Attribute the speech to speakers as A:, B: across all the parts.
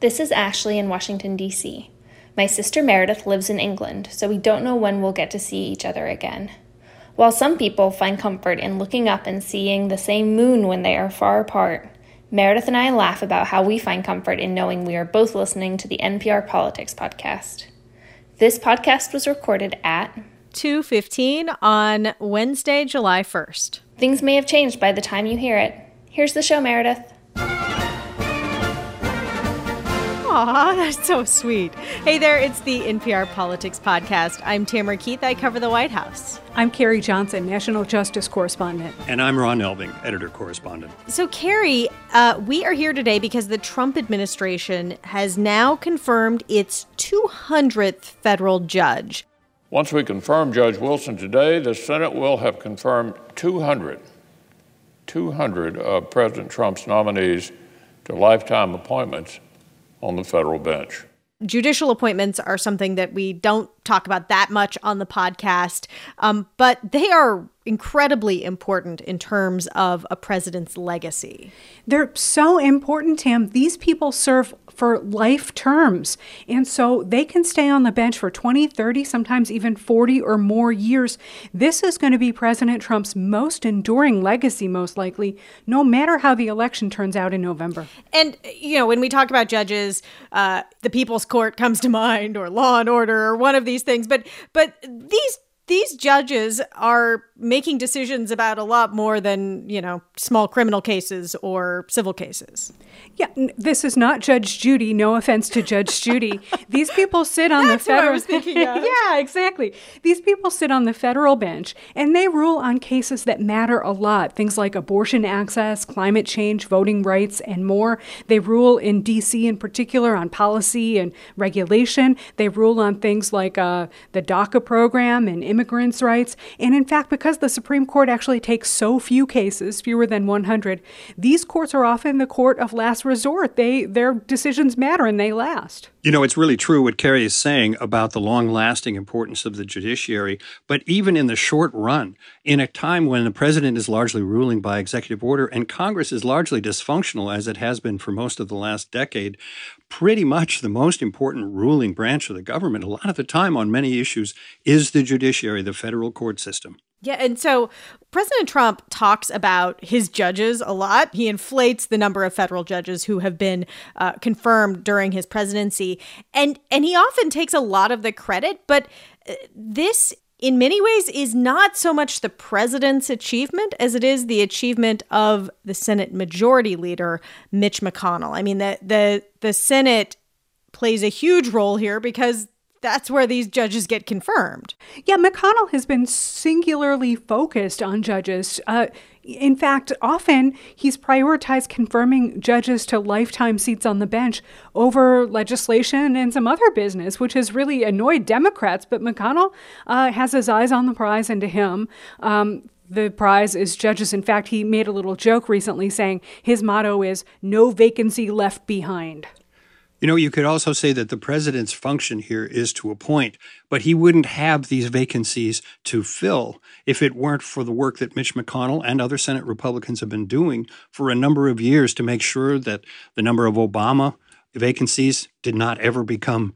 A: This is Ashley in Washington, D.C. My sister Meredith lives in England, so we don't know when we'll get to see each other again. While some people find comfort in looking up and seeing the same moon when they are far apart, Meredith and I laugh about how we find comfort in knowing we are both listening to the NPR Politics podcast. This podcast was recorded at
B: 2:15 on Wednesday, July 1st.
A: Things may have changed by the time you hear it. Here's the show, Meredith.
B: Aw, that's so sweet. Hey there, it's the NPR Politics Podcast. I'm Tamara Keith. I cover the White House.
C: I'm Carrie Johnson, National Justice Correspondent.
D: And I'm Ron Elving, Editor Correspondent.
B: So, Carrie, uh, we are here today because the Trump administration has now confirmed its 200th federal judge.
E: Once we confirm Judge Wilson today, the Senate will have confirmed 200, 200 of President Trump's nominees to lifetime appointments on the federal bench.
B: Judicial appointments are something that we don't talk about that much on the podcast, um, but they are incredibly important in terms of a president's legacy.
C: They're so important, Tam. These people serve for life terms. And so they can stay on the bench for 20, 30, sometimes even 40 or more years. This is going to be President Trump's most enduring legacy, most likely, no matter how the election turns out in November.
B: And, you know, when we talk about judges, uh, the People's Court comes to mind, or Law and Order, or one of these things. But, but these these judges are making decisions about a lot more than, you know, small criminal cases or civil cases.
C: Yeah, this is not Judge Judy. No offense to Judge Judy. These people sit on
B: the
C: federal.
B: I was thinking of.
C: yeah, exactly. These people sit on the federal bench and they rule on cases that matter a lot. Things like abortion access, climate change, voting rights, and more. They rule in D.C. in particular on policy and regulation. They rule on things like uh, the DACA program and immigrants' rights. And in fact, because the Supreme Court actually takes so few cases, fewer than 100, these courts are often the court of last resort. They their decisions matter and they last.
D: You know, it's really true what Carrie is saying about the long-lasting importance of the judiciary, but even in the short run, in a time when the president is largely ruling by executive order and Congress is largely dysfunctional as it has been for most of the last decade, pretty much the most important ruling branch of the government a lot of the time on many issues is the judiciary, the federal court system.
B: Yeah, and so President Trump talks about his judges a lot. He inflates the number of federal judges who have been uh, confirmed during his presidency, and and he often takes a lot of the credit. But uh, this, in many ways, is not so much the president's achievement as it is the achievement of the Senate Majority Leader Mitch McConnell. I mean, the the the Senate plays a huge role here because that's where these judges get confirmed.
C: Yeah, McConnell has been singularly focused on judges. Uh, in fact, often he's prioritized confirming judges to lifetime seats on the bench over legislation and some other business, which has really annoyed Democrats. But McConnell uh, has his eyes on the prize, and to him, um, the prize is judges. In fact, he made a little joke recently saying his motto is no vacancy left behind.
D: You know, you could also say that the president's function here is to appoint, but he wouldn't have these vacancies to fill if it weren't for the work that Mitch McConnell and other Senate Republicans have been doing for a number of years to make sure that the number of Obama vacancies did not ever become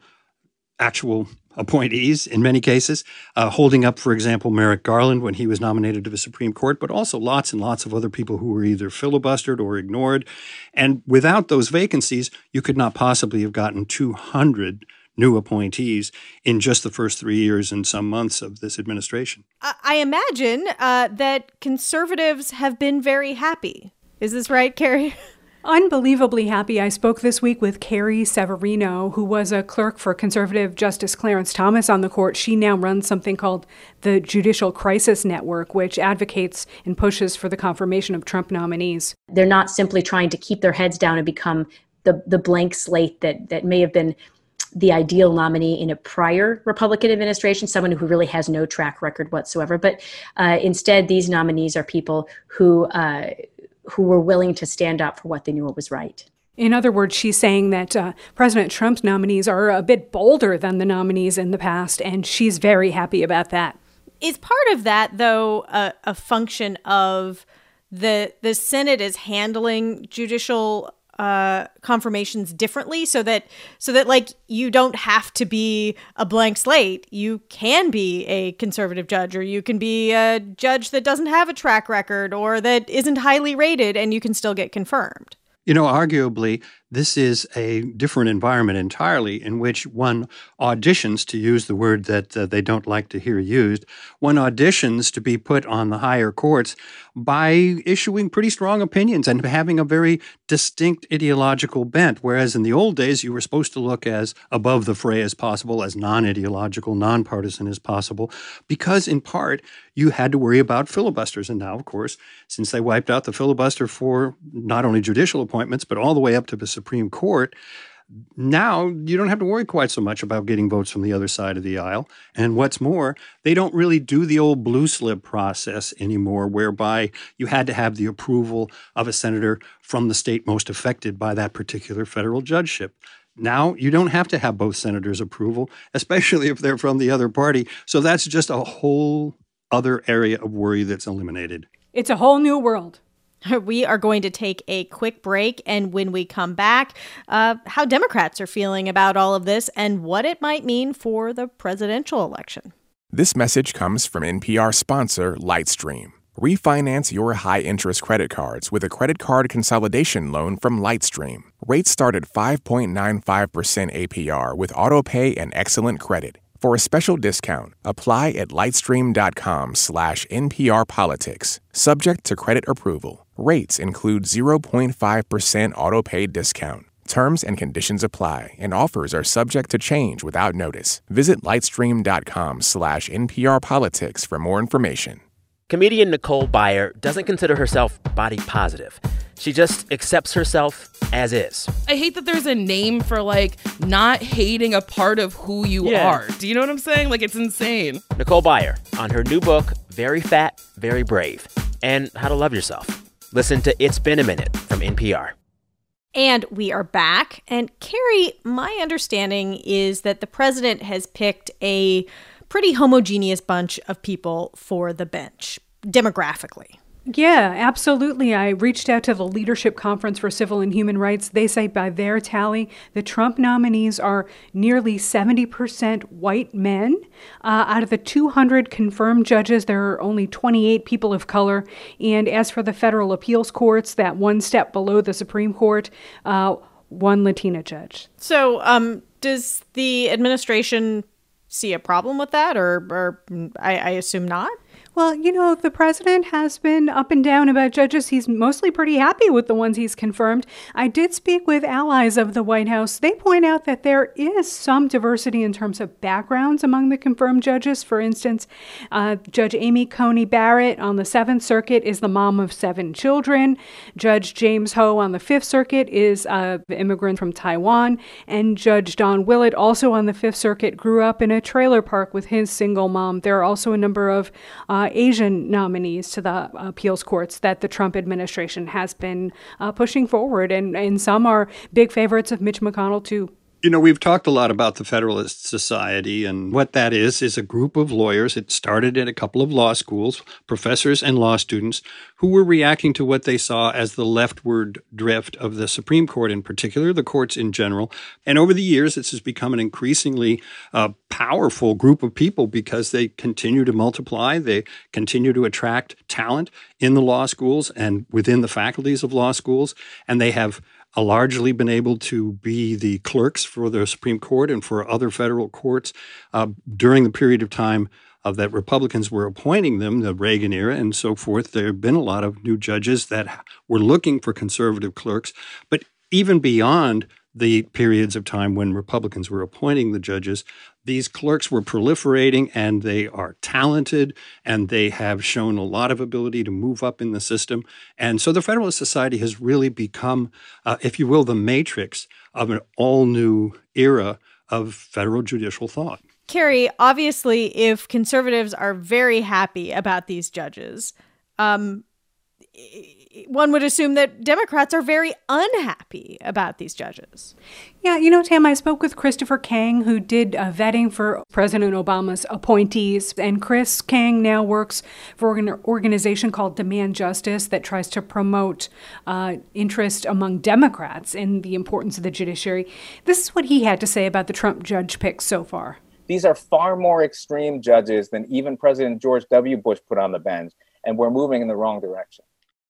D: actual appointees in many cases, uh, holding up, for example, Merrick Garland when he was nominated to the Supreme Court, but also lots and lots of other people who were either filibustered or ignored. And without those vacancies, you could not possibly have gotten 200 new appointees in just the first three years and some months of this administration.
B: I imagine uh, that conservatives have been very happy. Is this right, Carrie?
C: Unbelievably happy. I spoke this week with Carrie Severino, who was a clerk for conservative Justice Clarence Thomas on the court. She now runs something called the Judicial Crisis Network, which advocates and pushes for the confirmation of Trump nominees.
F: They're not simply trying to keep their heads down and become the, the blank slate that, that may have been the ideal nominee in a prior Republican administration, someone who really has no track record whatsoever. But uh, instead, these nominees are people who uh, who were willing to stand up for what they knew was right.
C: In other words, she's saying that uh, President Trump's nominees are a bit bolder than the nominees in the past, and she's very happy about that.
B: Is part of that, though, a, a function of the the Senate is handling judicial uh, confirmations differently so that so that like you don't have to be a blank slate. You can be a conservative judge or you can be a judge that doesn't have a track record or that isn't highly rated and you can still get confirmed.
D: You know, arguably, this is a different environment entirely in which one auditions, to use the word that uh, they don't like to hear used, one auditions to be put on the higher courts by issuing pretty strong opinions and having a very distinct ideological bent. Whereas in the old days, you were supposed to look as above the fray as possible, as non ideological, non-partisan as possible, because in part, you had to worry about filibusters. And now, of course, since they wiped out the filibuster for not only judicial appointments, but all the way up to the Supreme Court, now you don't have to worry quite so much about getting votes from the other side of the aisle. And what's more, they don't really do the old blue slip process anymore, whereby you had to have the approval of a senator from the state most affected by that particular federal judgeship. Now you don't have to have both senators' approval, especially if they're from the other party. So that's just a whole other area of worry that's eliminated.
C: It's a whole new world.
B: We are going to take a quick break, and when we come back, uh, how Democrats are feeling about all of this and what it might mean for the presidential election.
G: This message comes from NPR sponsor Lightstream. Refinance your high interest credit cards with a credit card consolidation loan from Lightstream. Rates start at 5.95% APR with autopay and excellent credit. For a special discount, apply at lightstream.com slash nprpolitics, subject to credit approval. Rates include 0.5% autopay discount. Terms and conditions apply, and offers are subject to change without notice. Visit lightstream.com slash nprpolitics for more information.
H: Comedian Nicole Byer doesn't consider herself body positive. She just accepts herself as is.
I: I hate that there's a name for like not hating a part of who you
H: Yeah.
I: are. Do you know what I'm saying? Like it's insane.
H: Nicole Byer on her new book, Very Fat, Very Brave, and How to Love Yourself. Listen to It's Been a Minute from NPR.
B: And we are back. And Carrie, my understanding is that the president has picked a pretty homogeneous bunch of people for the bench demographically.
C: Yeah, absolutely. I reached out to the Leadership Conference for Civil and Human Rights. They say by their tally, the Trump nominees are nearly 70% white men. Uh, out of the 200 confirmed judges, there are only 28 people of color. And as for the federal appeals courts, that one step below the Supreme Court, uh, one Latina judge.
B: So, um, does the administration see a problem with that, or, or I, I assume not?
C: Well, you know, the president has been up and down about judges. He's mostly pretty happy with the ones he's confirmed. I did speak with allies of the White House. They point out that there is some diversity in terms of backgrounds among the confirmed judges. For instance, uh, Judge Amy Coney Barrett on the Seventh Circuit is the mom of seven children. Judge James Ho on the Fifth Circuit is uh, an immigrant from Taiwan. And Judge Don Willett, also on the Fifth Circuit, grew up in a trailer park with his single mom. There are also a number of uh, Asian nominees to the appeals courts that the Trump administration has been uh, pushing forward, and, and some are big favorites of Mitch McConnell, too.
D: You know, we've talked a lot about the Federalist Society, and what that is is a group of lawyers. It started at a couple of law schools, professors and law students, who were reacting to what they saw as the leftward drift of the Supreme Court in particular, the courts in general. And over the years, this has become an increasingly uh, powerful group of people because they continue to multiply, they continue to attract talent in the law schools and within the faculties of law schools, and they have largely been able to be the clerks for the Supreme Court and for other federal courts uh, during the period of time uh, that Republicans were appointing them, the Reagan era and so forth. There have been a lot of new judges that were looking for conservative clerks. But even beyond the periods of time when Republicans were appointing the judges, these clerks were proliferating and they are talented and they have shown a lot of ability to move up in the system. And so the Federalist Society has really become, uh, if you will, the matrix of an all new era of federal judicial thought.
B: Carrie, obviously, if conservatives are very happy about these judges, um, one would assume that Democrats are very unhappy about these judges.
C: Yeah, you know, Tam, I spoke with Christopher Kang, who did uh, vetting for President Obama's appointees. And Chris Kang now works for an organization called Demand Justice that tries to promote uh, interest among Democrats in the importance of the judiciary. This is what he had to say about the Trump judge picks so far.
J: These are far more extreme judges than even President George W. Bush put on the bench, and we're moving in the wrong direction.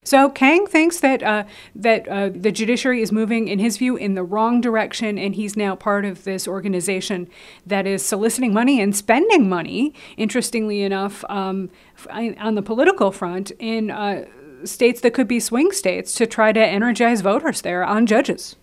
C: So Kang thinks that uh, that uh, the judiciary is moving, in his view, in the wrong direction, and he's now part of this organization that is soliciting money and spending money. Interestingly enough, um, on the political front, in uh, states that could be swing states, to try to energize voters there on judges.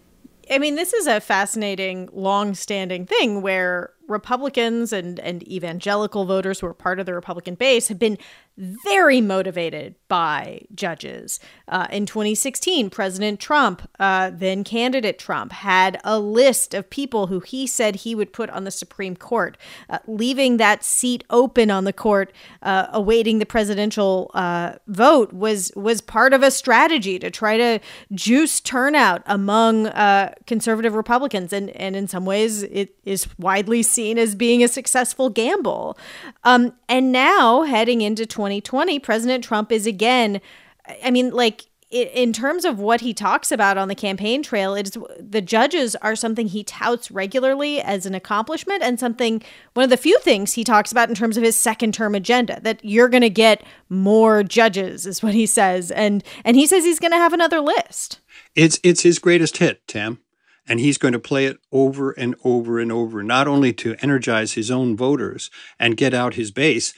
B: I mean, this is a fascinating, long-standing thing where Republicans and, and evangelical voters who are part of the Republican base have been very motivated by judges. Uh, in 2016, President Trump, uh, then candidate Trump, had a list of people who he said he would put on the Supreme Court, uh, leaving that seat open on the court, uh, awaiting the presidential uh, vote, was was part of a strategy to try to juice turnout among uh, conservative Republicans, and and in some ways, it is widely seen seen as being a successful gamble. Um, and now, heading into 2020, President Trump is again, I mean, like, in terms of what he talks about on the campaign trail, it's the judges are something he touts regularly as an accomplishment and something one of the few things he talks about in terms of his second term agenda that you're going to get more judges is what he says and and he says he's going to have another list.
D: It's it's his greatest hit, Tam and he's going to play it over and over and over, not only to energize his own voters and get out his base,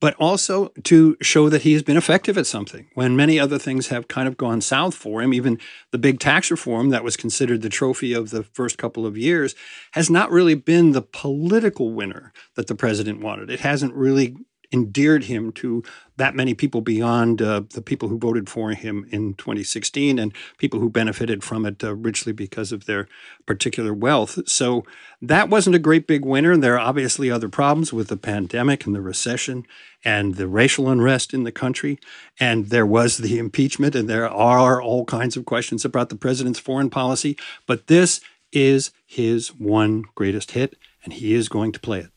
D: but also to show that he has been effective at something when many other things have kind of gone south for him. Even the big tax reform that was considered the trophy of the first couple of years has not really been the political winner that the president wanted. It hasn't really endeared him to that many people beyond uh, the people who voted for him in 2016 and people who benefited from it uh, richly because of their particular wealth. So that wasn't a great big winner. And there are obviously other problems with the pandemic and the recession and the racial unrest in the country. And there was the impeachment, and there are all kinds of questions about the president's foreign policy. But this is his one greatest hit, and he is going to play it.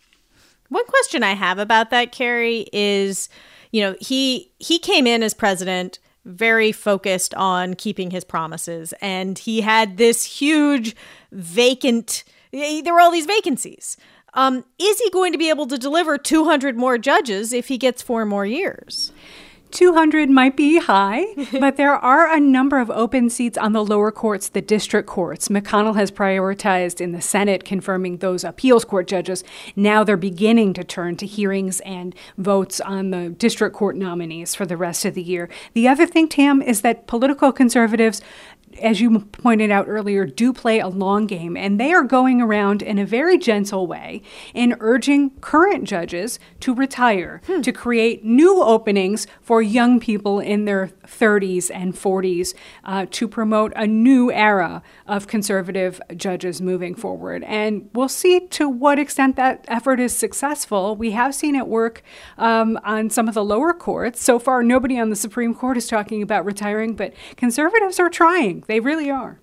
B: One question I have about that, Carrie, is you know he he came in as president very focused on keeping his promises, and he had this huge vacant. There were all these vacancies. Um, is he going to be able to deliver 200 more judges if he gets four more years?
C: 200 might be high, but there are a number of open seats on the lower courts, the district courts. McConnell has prioritized in the Senate confirming those appeals court judges. Now they're beginning to turn to hearings and votes on the district court nominees for the rest of the year. The other thing, Tam, is that political conservatives as you pointed out earlier, do play a long game, and they are going around in a very gentle way in urging current judges to retire, hmm. to create new openings for young people in their 30s and 40s, uh, to promote a new era of conservative judges moving forward. And we'll see to what extent that effort is successful. We have seen it work um, on some of the lower courts. So far, nobody on the Supreme Court is talking about retiring, but conservatives are trying. They really are.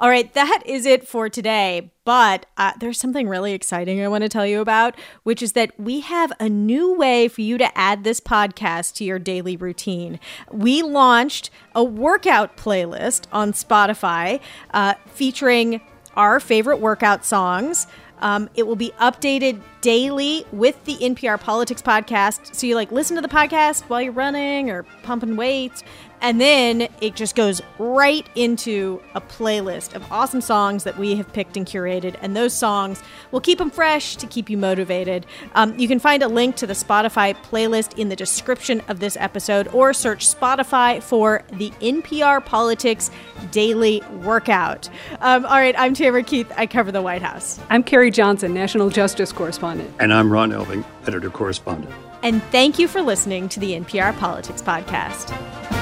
B: All right, that is it for today. But uh, there's something really exciting I want to tell you about, which is that we have a new way for you to add this podcast to your daily routine. We launched a workout playlist on Spotify uh, featuring our favorite workout songs. Um, it will be updated daily with the NPR Politics podcast. So you like listen to the podcast while you're running or pumping weights. And then it just goes right into a playlist of awesome songs that we have picked and curated. And those songs will keep them fresh to keep you motivated. Um, you can find a link to the Spotify playlist in the description of this episode or search Spotify for the NPR Politics Daily Workout. Um, all right, I'm Tamara Keith. I cover the White House.
C: I'm Carrie Johnson, National Justice Correspondent.
D: And I'm Ron Elving, Editor Correspondent.
B: And thank you for listening to the NPR Politics Podcast.